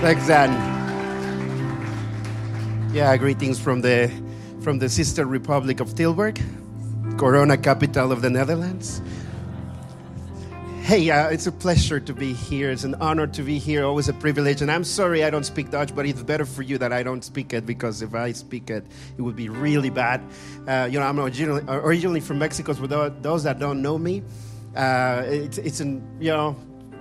Thanks, Dan. Yeah, greetings from the from the sister republic of Tilburg, Corona capital of the Netherlands. Hey, uh, it's a pleasure to be here. It's an honor to be here. Always a privilege. And I'm sorry I don't speak Dutch, but it's better for you that I don't speak it because if I speak it, it would be really bad. Uh, you know, I'm originally, originally from Mexico. For those that don't know me, uh, it's, it's an, you know,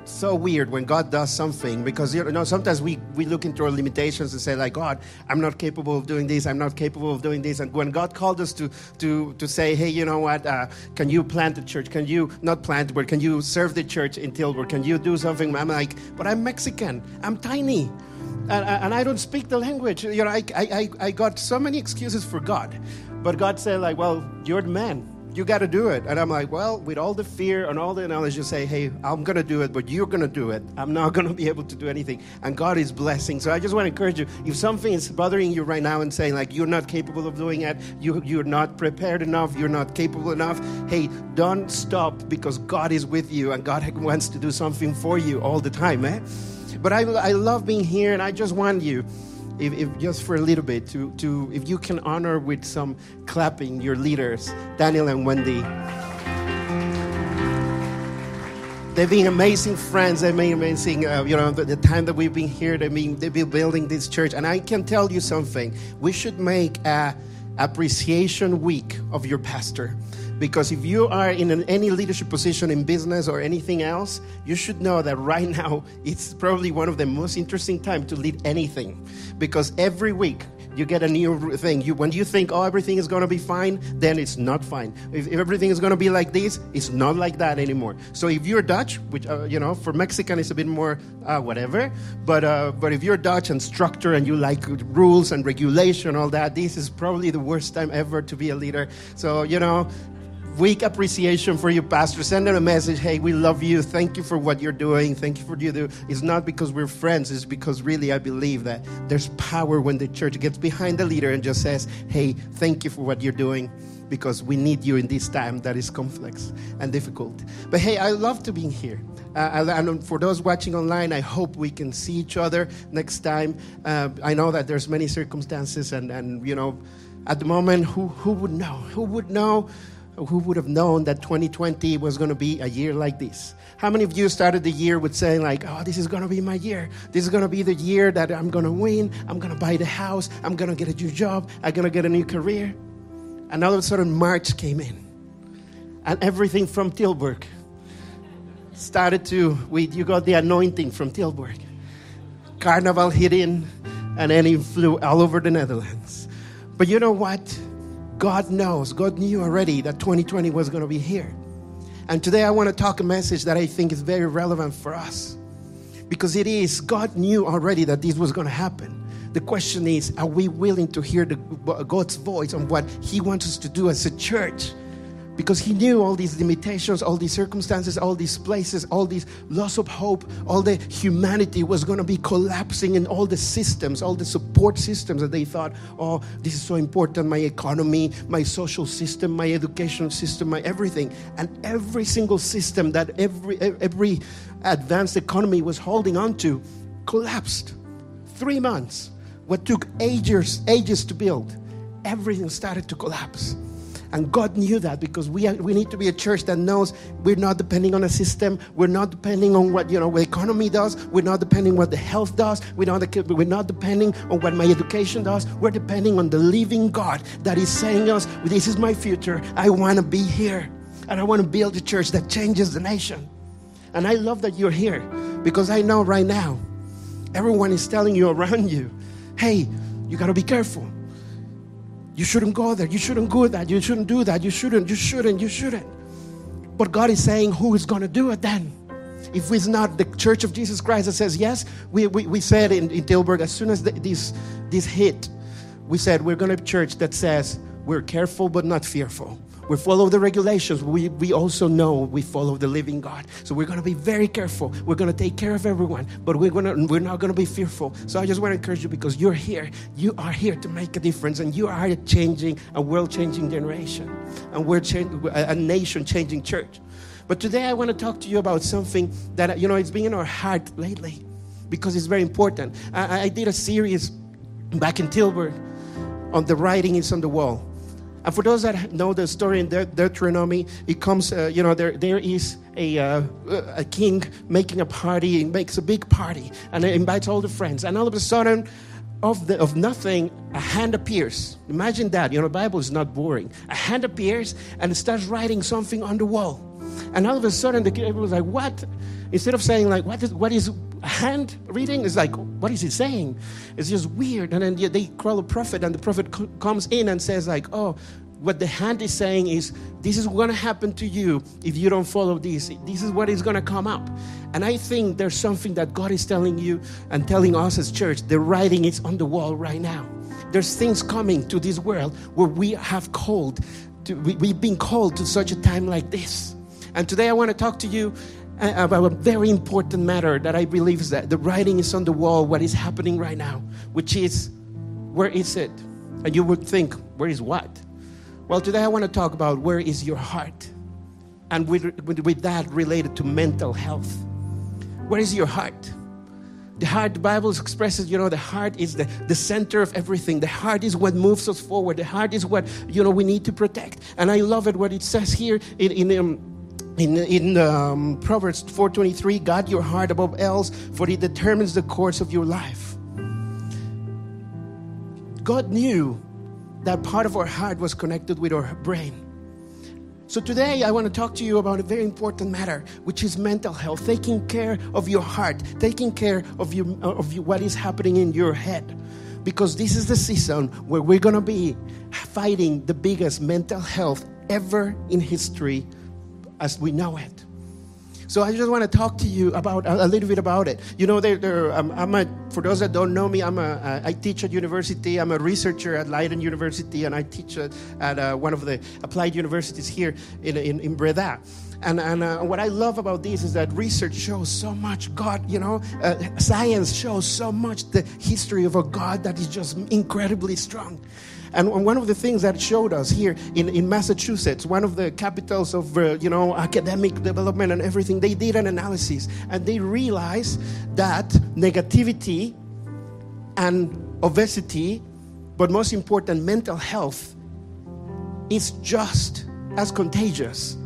so weird when God does something because you know sometimes we, we look into our limitations and say like God I'm not capable of doing this I'm not capable of doing this. And when God called us to to to say hey you know what uh, can you plant the church? Can you not plant but can you serve the church in Tilburg can you do something? I'm like but I'm Mexican. I'm tiny. And, and I don't speak the language. You know I, I, I got so many excuses for God. But God said like well you're the man you got to do it. And I'm like, well, with all the fear and all the knowledge, you say, hey, I'm going to do it, but you're going to do it. I'm not going to be able to do anything. And God is blessing. So I just want to encourage you if something is bothering you right now and saying, like, you're not capable of doing it, you, you're not prepared enough, you're not capable enough, hey, don't stop because God is with you and God wants to do something for you all the time, eh? But I, I love being here and I just want you if, if, just for a little bit, to, to if you can honor with some clapping your leaders, Daniel and Wendy. They've been amazing friends. They've been amazing. Uh, you know, the, the, time that we've been here, they've been, they've been building this church. And I can tell you something. We should make a appreciation week of your pastor. Because if you are in an, any leadership position in business or anything else, you should know that right now it's probably one of the most interesting times to lead anything. Because every week you get a new thing. You, when you think, oh, everything is going to be fine, then it's not fine. If, if everything is going to be like this, it's not like that anymore. So if you're Dutch, which, uh, you know, for Mexican, it's a bit more uh, whatever. But, uh, but if you're Dutch and structure and you like rules and regulation, all that, this is probably the worst time ever to be a leader. So, you know, week appreciation for you, Pastor. Send them a message. Hey, we love you. Thank you for what you're doing. Thank you for what you do. It's not because we're friends. It's because really I believe that there's power when the church gets behind the leader and just says, "Hey, thank you for what you're doing." Because we need you in this time that is complex and difficult. But hey, I love to be here. Uh, and for those watching online, I hope we can see each other next time. Uh, I know that there's many circumstances, and, and you know, at the moment, who, who would know? Who would know who would have known that 2020 was going to be a year like this? How many of you started the year with saying, like, oh, this is going to be my year. This is going to be the year that I'm going to win. I'm going to buy the house. I'm going to get a new job. I'm going to get a new career. And all of a sudden, March came in. And everything from Tilburg started to, we, you got the anointing from Tilburg. Carnival hit in, and then it flew all over the Netherlands. But you know what? God knows, God knew already that 2020 was going to be here. And today I want to talk a message that I think is very relevant for us. Because it is, God knew already that this was going to happen. The question is, are we willing to hear the, God's voice on what He wants us to do as a church? Because he knew all these limitations, all these circumstances, all these places, all these loss of hope, all the humanity was going to be collapsing in all the systems, all the support systems that they thought, oh, this is so important my economy, my social system, my educational system, my everything. And every single system that every, every advanced economy was holding on to collapsed. Three months, what took ages, ages to build, everything started to collapse. And God knew that because we, are, we need to be a church that knows we're not depending on a system. We're not depending on what you know the economy does. We're not depending on what the health does. We're not, we're not depending on what my education does. We're depending on the living God that is saying us, this is my future. I want to be here. And I want to build a church that changes the nation. And I love that you're here because I know right now everyone is telling you around you, hey, you got to be careful. You shouldn't go there. You shouldn't go that. You shouldn't do that. You shouldn't. You shouldn't. You shouldn't. But God is saying, who is going to do it then? If it's not the Church of Jesus Christ that says yes, we, we, we said in, in Tilburg, as soon as the, this, this hit, we said we're going to have church that says we're careful but not fearful. We follow the regulations. We, we also know we follow the living God. So we're going to be very careful. We're going to take care of everyone, but we're, gonna, we're not going to be fearful. So I just want to encourage you because you're here. You are here to make a difference, and you are a changing a world changing generation, and we're a nation changing church. But today I want to talk to you about something that, you know, it's been in our heart lately because it's very important. I, I did a series back in Tilburg on the writing is on the wall. And for those that know the story in Deuteronomy, it comes, uh, you know, there, there is a, uh, a king making a party, he makes a big party, and he invites all the friends. And all of a sudden, of, the, of nothing, a hand appears. Imagine that. You know, the Bible is not boring. A hand appears and starts writing something on the wall. And all of a sudden, the kid was like, What? Instead of saying, like, what is, what is hand reading? is like, What is he saying? It's just weird. And then they call a prophet, and the prophet comes in and says, like, Oh, what the hand is saying is this is going to happen to you if you don't follow this this is what is going to come up and i think there's something that god is telling you and telling us as church the writing is on the wall right now there's things coming to this world where we have called to, we, we've been called to such a time like this and today i want to talk to you about a very important matter that i believe is that the writing is on the wall what is happening right now which is where is it and you would think where is what well, today I want to talk about where is your heart? And with, with, with that related to mental health. Where is your heart? The heart, the Bible expresses, you know, the heart is the, the center of everything. The heart is what moves us forward. The heart is what, you know, we need to protect. And I love it what it says here in, in um, in, in um, Proverbs 4:23, guard your heart above else, for it determines the course of your life. God knew that part of our heart was connected with our brain. So today I want to talk to you about a very important matter, which is mental health, taking care of your heart, taking care of, you, of you, what is happening in your head. Because this is the season where we're going to be fighting the biggest mental health ever in history as we know it. So I just want to talk to you about a, little bit about it. You know, there, there, um, I'm a, for those that don't know me, I'm a, I teach at university. I'm a researcher at Leiden University, and I teach at, at uh, one of the applied universities here in, in, in Breda. And, and uh, what I love about this is that research shows so much God, you know, uh, science shows so much the history of a God that is just incredibly strong. And one of the things that showed us here in, in Massachusetts, one of the capitals of uh, you know academic development and everything, they did an analysis and they realized that negativity and obesity, but most important, mental health, is just as contagious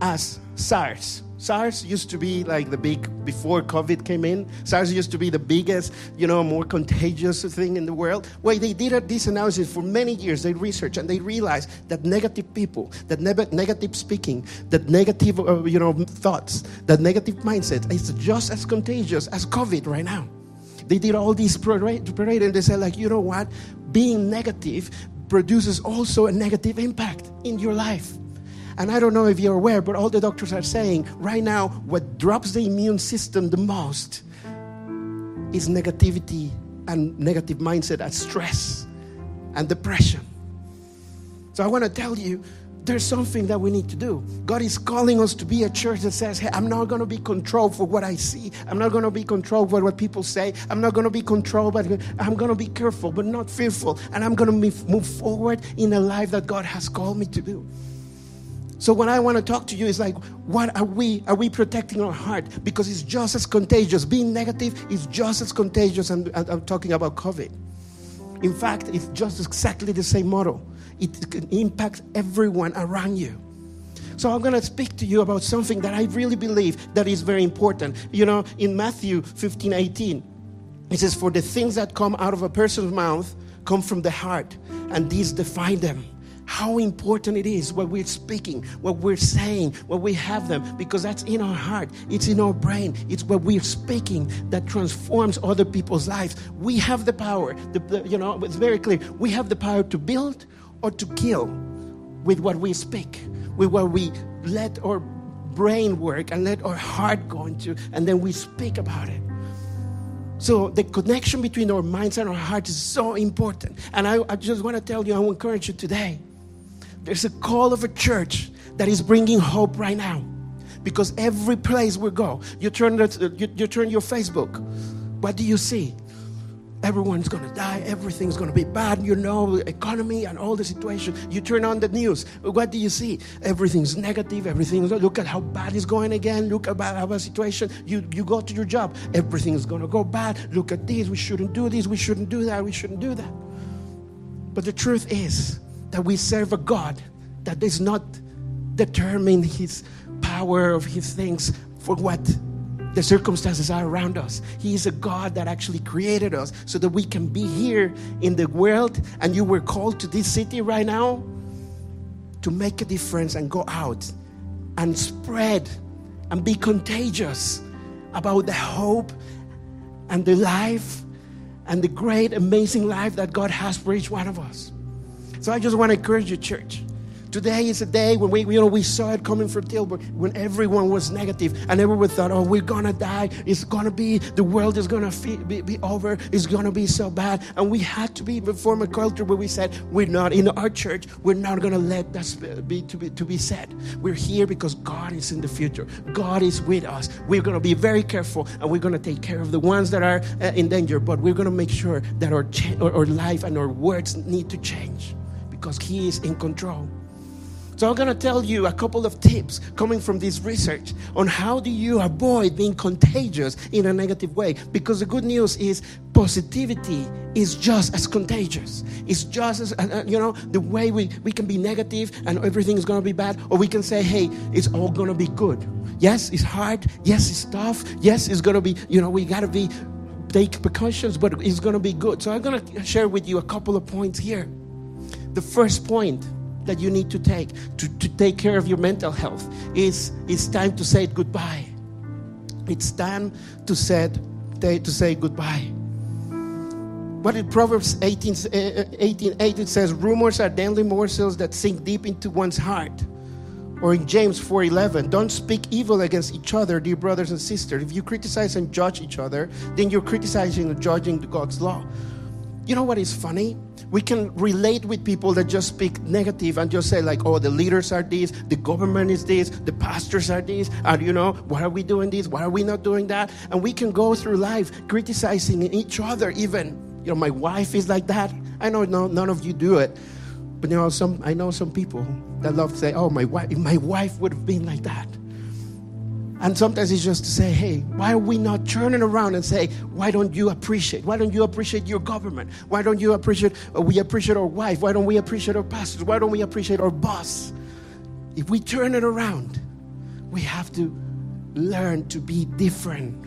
as SARS SARS used to be like the big, before COVID came in, SARS used to be the biggest, you know, more contagious thing in the world. Well, they did this analysis for many years. They researched and they realized that negative people, that ne- negative speaking, that negative, uh, you know, thoughts, that negative mindset is just as contagious as COVID right now. They did all these parade, parade and they said, like, you know what? Being negative produces also a negative impact in your life. And I don't know if you're aware, but all the doctors are saying right now what drops the immune system the most is negativity and negative mindset and stress and depression. So I want to tell you there's something that we need to do. God is calling us to be a church that says, Hey, I'm not going to be controlled for what I see. I'm not going to be controlled by what people say. I'm not going to be controlled, but I'm going to be careful, but not fearful. And I'm going to move forward in a life that God has called me to do. So when I want to talk to you, it's like, what are we? Are we protecting our heart? Because it's just as contagious. Being negative is just as contagious. And I'm talking about COVID. In fact, it's just exactly the same model. It can impact everyone around you. So I'm going to speak to you about something that I really believe that is very important. You know, in Matthew 15, 18, it says, For the things that come out of a person's mouth come from the heart, and these define them how important it is what we're speaking, what we're saying, what we have them, because that's in our heart, it's in our brain, it's what we're speaking that transforms other people's lives. We have the power, the, the, you know, it's very clear. We have the power to build or to kill with what we speak, with what we let our brain work and let our heart go into, and then we speak about it. So the connection between our minds and our hearts is so important. And I, I just want to tell you, I will encourage you today there's a call of a church that is bringing hope right now. Because every place we go, you turn, the, you, you turn your Facebook, what do you see? everyone's to die, everything's to be bad, you know, economy and all the situation. You turn on the news, what do you see? Everything's negative, everything's, look at how bad it's going again, look at how bad situation. You, you go to your job, everything's to go bad, look at this, we shouldn't do this, we shouldn't do that, we shouldn't do that. But the truth is that we serve a God that does not determine his power of his things for what the circumstances are around us. He is a God that actually created us so that we can be here in the world. And you were called to this city right now to make a difference and go out and spread and be contagious about the hope and the life and the great, amazing life that God has for each one of us. So I just want to encourage you, church. Today is a day when we, you know, we saw it coming from Tilburg when everyone was negative and everyone thought, oh, we're gonna die. It's gonna be, the world is gonna be, be over. It's gonna be so bad. And we had to be form a culture where we said, we're not in our church. We're not gonna let that be to be to be said. We're here because God is in the future. God is with us. We're gonna be very careful and we're gonna take care of the ones that are uh, in danger. But we're gonna make sure that our, cha- our, our life and our words need to change because He is in control. So I'm going to tell you a couple of tips coming from this research on how do you avoid being contagious in a negative way because the good news is positivity is just as contagious. It's just as uh, uh you know the way we we can be negative and everything is going to be bad or we can say hey it's all going to be good. Yes, it's hard. Yes, it's tough. Yes, it's going to be you know we got to be take precautions but it's going to be good. So I'm going to share with you a couple of points here. The first point that you need to take to, to take care of your mental health is it's time to say goodbye. It's time to say, to say goodbye. What in Proverbs 18, eh, eh, 18, 8 it says, rumors are deadly morsels that sink deep into one's heart. Or in James 4:11, don't speak evil against each other, dear brothers and sisters. If you criticize and judge each other, then you're criticizing and judging God's law. You know what is funny? we can relate with people that just speak negative and just say like oh the leaders are this the government is this the pastors are this and you know why are we doing this? Why are we not doing that? And we can go through life criticizing each other even. You know my wife is like that. I know no, none of you do it but you know some i know some people that love to say oh my wife if my wife would have been like that and sometimes it's just to say, hey, why are we not turning around and say, why don't you appreciate? Why don't you appreciate your government? Why don't you appreciate, uh, we appreciate our wife? Why don't we appreciate our pastors? Why don't we appreciate our boss? If we turn it around, we have to learn to be different.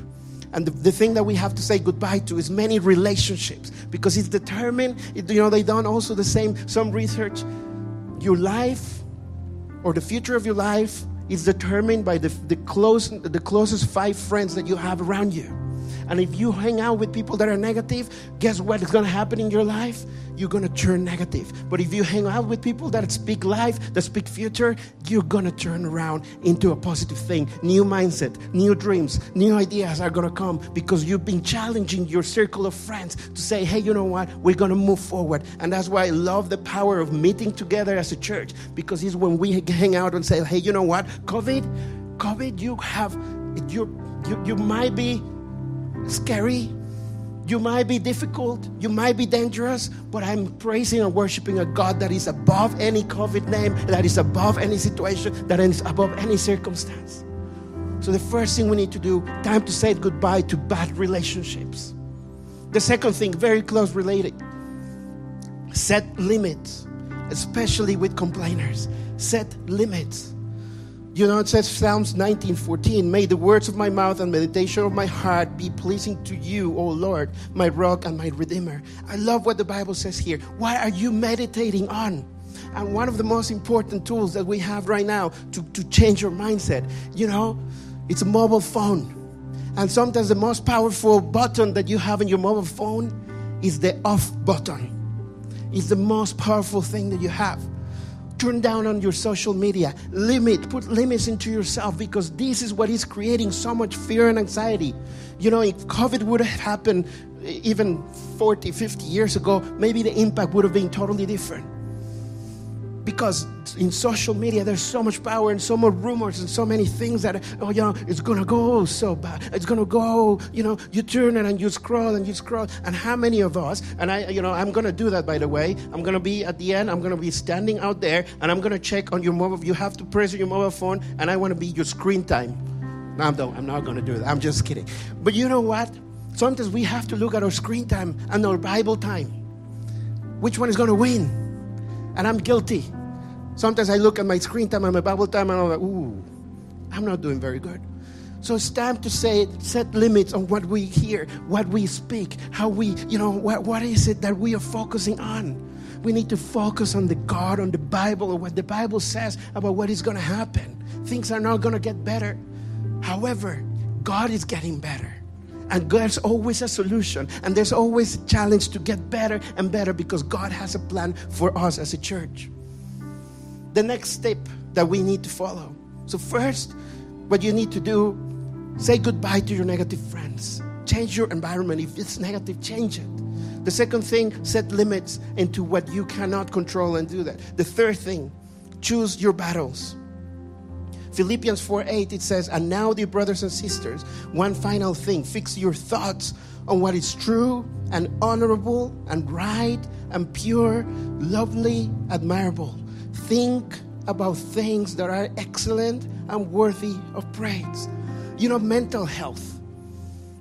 And the, the thing that we have to say goodbye to is many relationships because it's determined, it, you know, they done also the same, some research. Your life or the future of your life is determined by the, the, close, the closest five friends that you have around you. And if you hang out with people that are negative, guess what is going to happen in your life? You're going to turn negative. But if you hang out with people that speak life, that speak future, you're going to turn around into a positive thing. New mindset, new dreams, new ideas are going to come because you've been challenging your circle of friends to say, hey, you know what? We're going to move forward. And that's why I love the power of meeting together as a church because it's when we hang out and say, hey, you know what? COVID, COVID, you have, you, you, you might be scary. You might be difficult, you might be dangerous, but I'm praising and worshiping a God that is above any COVID name, that is above any situation, that is above any circumstance. So, the first thing we need to do, time to say goodbye to bad relationships. The second thing, very close related, set limits, especially with complainers. Set limits. You know, it says Psalms 19:14, "May the words of my mouth and meditation of my heart be pleasing to you, O Lord, my rock and my redeemer." I love what the Bible says here. What are you meditating on? And one of the most important tools that we have right now to, to change your mindset, you know, it's a mobile phone. And sometimes the most powerful button that you have in your mobile phone is the off button. It's the most powerful thing that you have turn down on your social media. Limit. Put limits into yourself because this is what is creating so much fear and anxiety. You know if covid would have happened even 40 50 years ago maybe the impact would have been totally different because in social media there's so much power and so much rumors and so many things that oh yeah it's gonna go so bad. It's gonna go you know you turn and you scroll and you scroll. And how many of us and i you know i'm gonna do that by the way. I'm gonna be at the end. I'm gonna be standing out there and i'm gonna check on your mobile. You have to press your mobile phone and i want to be your screen time. No i'm, I'm not gonna do that. I'm just kidding. But you know what? Sometimes we have to look at our screen time and our bible time. Which one is gonna win and I'm guilty. Sometimes I look at my screen time and my Bible time and I'm like, ooh, I'm not doing very good. So it's time to say, set limits on what we hear, what we speak, how we, you know, what, what is it that we are focusing on? We need to focus on the God, on the Bible, or what the Bible says about what is going to happen. Things are not going to get better. However, God is getting better. And there's always a solution, and there's always a challenge to get better and better because God has a plan for us as a church. The next step that we need to follow. So, first, what you need to do, say goodbye to your negative friends. Change your environment. If it's negative, change it. The second thing, set limits into what you cannot control and do that. The third thing, choose your battles. Philippians 4 8, it says, And now, dear brothers and sisters, one final thing fix your thoughts on what is true and honorable and right and pure, lovely, admirable. Think about things that are excellent and worthy of praise. You know, mental health.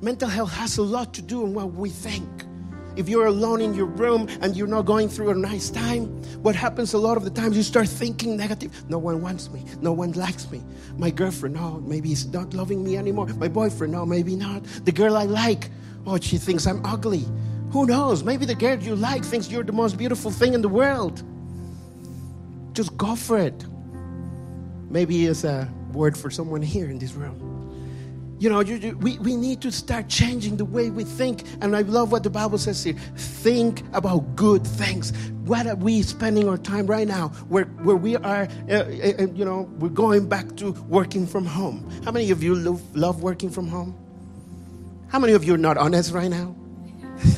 Mental health has a lot to do with what we think. If you're alone in your room and you're not going through a nice time, what happens a lot of the times you start thinking negative. No one wants me. No one likes me. My girlfriend, no, maybe he's not loving me anymore. My boyfriend, no, maybe not. The girl I like, oh, she thinks I'm ugly. Who knows? Maybe the girl you like thinks you're the most beautiful thing in the world. Just go for it. Maybe it's a word for someone here in this room. You know, you, you, we, we need to start changing the way we think. And I love what the Bible says here think about good things. What are we spending our time right now where, where we are, uh, uh, uh you know, we're going back to working from home? How many of you love, love working from home? How many of you are not honest right now?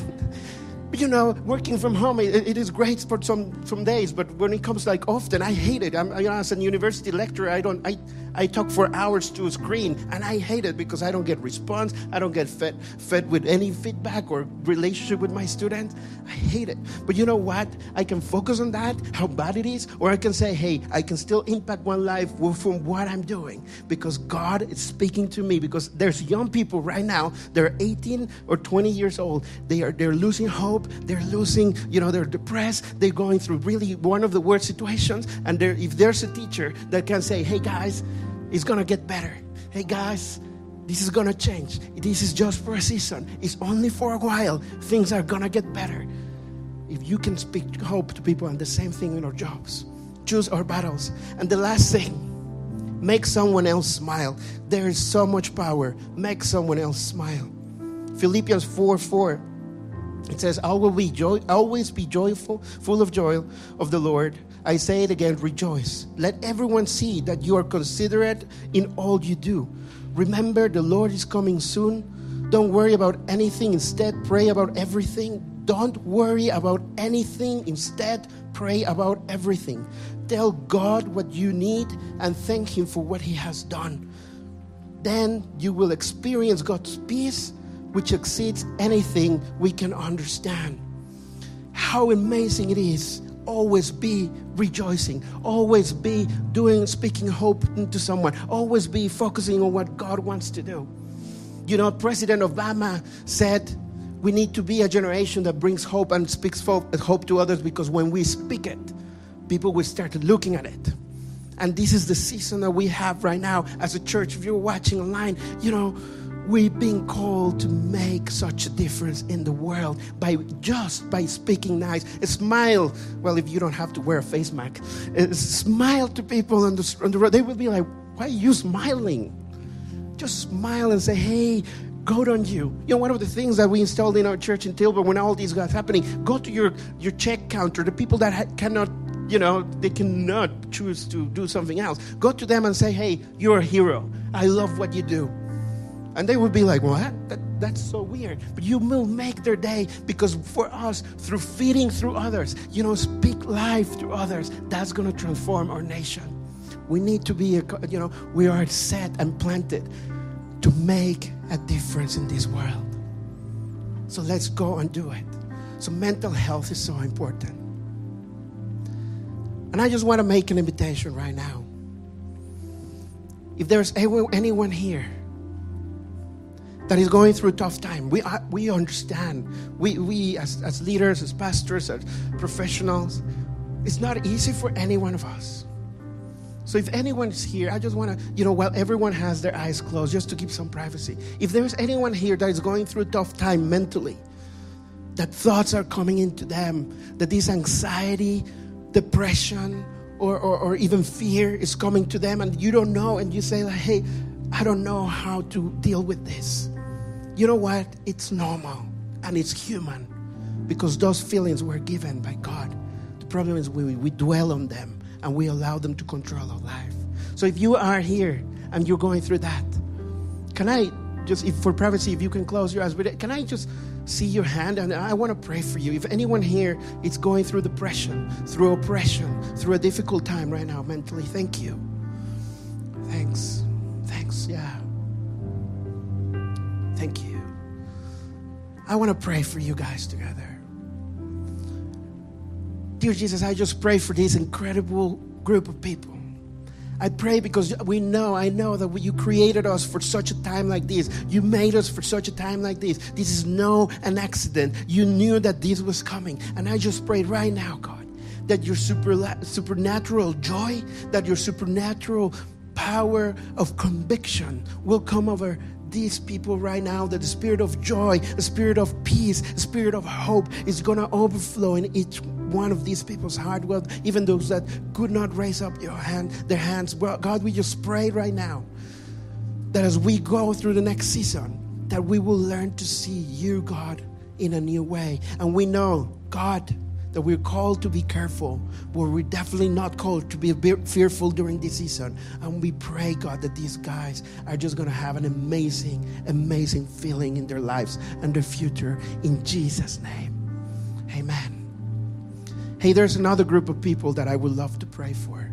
You know, working from home, it, it is great for some, some days, but when it comes like often, I hate it. I'm, you know, as a university lecturer, I don't, I, I talk for hours to a screen, and I hate it because I don't get response. I don't get fed, fed with any feedback or relationship with my students. I hate it. But you know what? I can focus on that, how bad it is, or I can say, hey, I can still impact one life from what I'm doing because God is speaking to me. Because there's young people right now, they're 18 or 20 years old. They are they're losing hope. They're losing, you know, they're depressed. They're going through really one of the worst situations. And if there's a teacher that can say, hey guys, it's going to get better. Hey, guys, this is going to change. This is just for a season. It's only for a while. Things are going to get better. If you can speak hope to people, and the same thing in our jobs, choose our battles. And the last thing, make someone else smile. There is so much power. Make someone else smile. Philippians 4 4. It says, always be joyful, full of joy of the Lord. I say it again, rejoice. Let everyone see that you are considerate in all you do. Remember, the Lord is coming soon. Don't worry about anything. Instead, pray about everything. Don't worry about anything. Instead, pray about everything. Tell God what you need and thank Him for what He has done. Then you will experience God's peace, which exceeds anything we can understand. How amazing it is always be rejoicing, always be doing, speaking hope to someone, always be focusing on what God wants to do. You know, President Obama said, we need to be a generation that brings hope and speaks hope to others because when we speak it, people will start looking at it. And this is the season that we have right now as a church. If you're watching online, you know, We've been called to make such a difference in the world by just by speaking nice. Smile. Well, if you don't have to wear a face mask, smile to people on the, on the road. They will be like, "Why are you smiling?" Just smile and say, "Hey, God on you. You know, one of the things that we installed in our church in Tilburg when all these got happening, go to your, your check counter, the people that ha- cannot, you know, they cannot choose to do something else. Go to them and say, hey, you're a hero. I love what you do. And they would be like, What? That, that's so weird. But you will make their day because for us, through feeding through others, you know, speak life through others, that's going to transform our nation. We need to be, a, you know, we are set and planted to make a difference in this world. So let's go and do it. So mental health is so important. And I just want to make an invitation right now. If there's anyone here that is going through tough time, we, we understand. We, we as, as leaders, as pastors, as professionals, it's not easy for any one of us. So if anyone is here, I just want to, you know, while everyone has their eyes closed, just to keep some privacy. If there's anyone here that is going through tough time mentally, that thoughts are coming into them, that this anxiety, depression, or, or, or even fear is coming to them, and you don't know, and you say, like, hey, I don't know how to deal with this. You know what? It's normal and it's human because those feelings were given by God. The problem is we, we dwell on them and we allow them to control our life. So if you are here and you're going through that, can I just, if for privacy, if you can close your eyes, but can I just see your hand? And I want to pray for you. If anyone here is going through depression, through oppression, through a difficult time right now mentally, thank you. Thanks. Thanks. Yeah. Thank you. I want to pray for you guys together. Dear Jesus, I just pray for this incredible group of people. I pray because we know, I know that you created us for such a time like this. You made us for such a time like this. This is no an accident. You knew that this was coming. And I just pray right now, God, that your super, supernatural joy, that your supernatural power of conviction will come over these people right now that the spirit of joy, the spirit of peace, the spirit of hope is going to overflow in each one of these people's heart. Well, even those that could not raise up your hand, their hands. Well, God, we just pray right now that as we go through the next season, that we will learn to see you, God, in a new way. And we know, God, that we're called to be careful, but we're definitely not called to be fearful during this season. And we pray, God, that these guys are just going to have an amazing, amazing feeling in their lives and their future in Jesus' name. Amen. Hey, there's another group of people that I would love to pray for.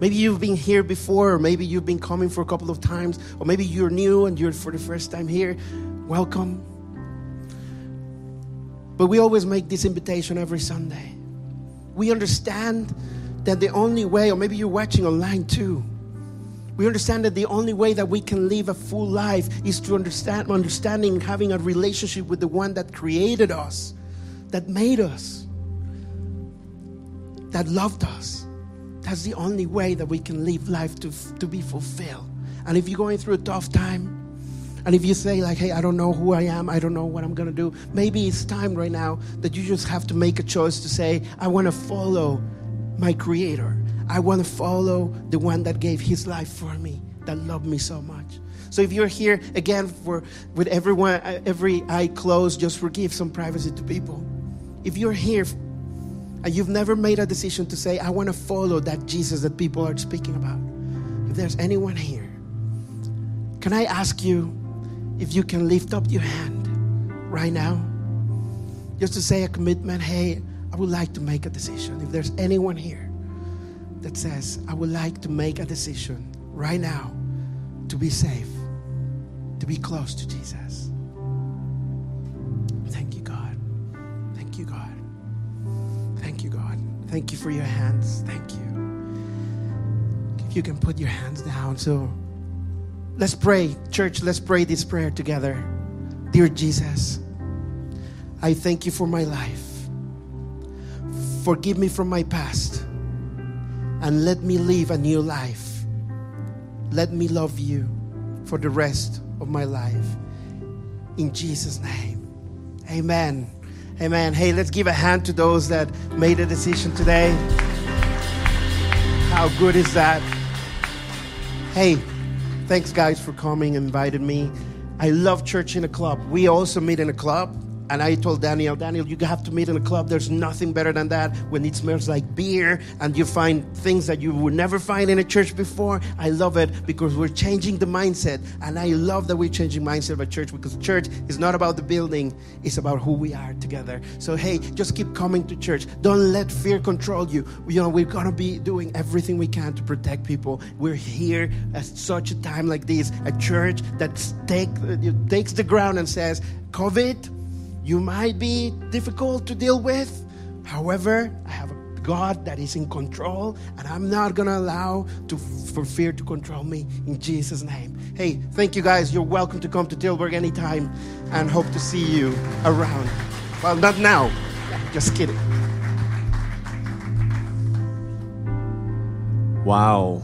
Maybe you've been here before, or maybe you've been coming for a couple of times, or maybe you're new and you're for the first time here. Welcome. But we always make this invitation every Sunday. We understand that the only way, or maybe you're watching online too, we understand that the only way that we can live a full life is to understand understanding having a relationship with the one that created us, that made us, that loved us. That's the only way that we can live life to, to be fulfilled. And if you're going through a tough time, and if you say, like, hey, I don't know who I am, I don't know what I'm going to do, maybe it's time right now that you just have to make a choice to say, I want to follow my Creator. I want to follow the one that gave his life for me, that loved me so much. So if you're here again for with everyone uh, every eye closed, just forgive some privacy to people. If you're here and you've never made a decision to say, I want to follow that Jesus that people are speaking about, if there's anyone here, can I ask you if you can lift up your hand right now, just to say a commitment, hey, I would like to make a decision. If there's anyone here that says, I would like to make a decision right now to be safe, to be close to Jesus. Thank you, God. Thank you, God. Thank you, God. Thank you for your hands. Thank you. If you can put your hands down. So, Let's pray, church. Let's pray this prayer together. Dear Jesus, I thank you for my life. Forgive me from my past and let me live a new life. Let me love you for the rest of my life. In Jesus' name. Amen. Amen. Hey, let's give a hand to those that made a decision today. How good is that? Hey, Thanks, guys, for coming and invited me. I love church in a club. We also meet in a club And I told Daniel, Daniel, you have to meet in a club. There's nothing better than that when it smells like beer and you find things that you would never find in a church before. I love it because we're changing the mindset. And I love that we're changing mindset of a church because church is not about the building, it's about who we are together. So hey, just keep coming to church. Don't let fear control you. You know, we're gonna be doing everything we can to protect people. We're here at such a time like this, a church that take, uh, takes the ground and says, COVID, you might be difficult to deal with. However, I have a God that is in control, and I'm not gonna allow to, for fear to control me in Jesus' name. Hey, thank you guys. You're welcome to come to Tilburg anytime, and hope to see you around. Well, not now. Just kidding. Wow.